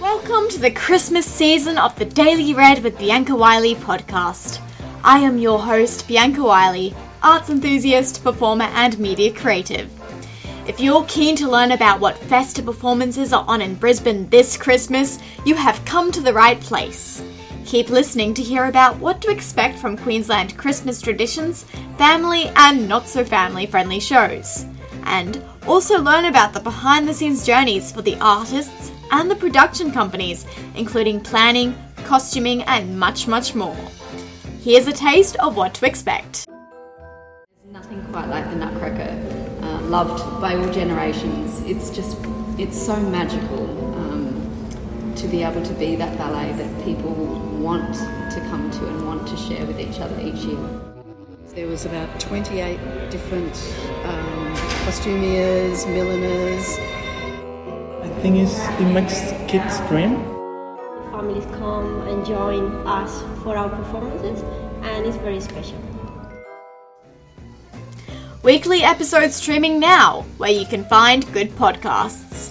Welcome to the Christmas season of the Daily Red with Bianca Wylie podcast. I am your host, Bianca Wylie, arts enthusiast, performer, and media creative. If you're keen to learn about what festa performances are on in Brisbane this Christmas, you have come to the right place. Keep listening to hear about what to expect from Queensland Christmas traditions, family, and not so family friendly shows. And also learn about the behind the scenes journeys for the artists and the production companies, including planning, costuming, and much, much more. Here's a taste of what to expect. There's nothing quite like the Nutcracker, uh, loved by all generations. It's just, it's so magical um, to be able to be that ballet that people want to come to and want to share with each other each year. There was about 28 different um, costumiers, milliners. I think it's, it makes kids dream. Families come and join us for our performances, and it's very special. Weekly episodes streaming now, where you can find good podcasts.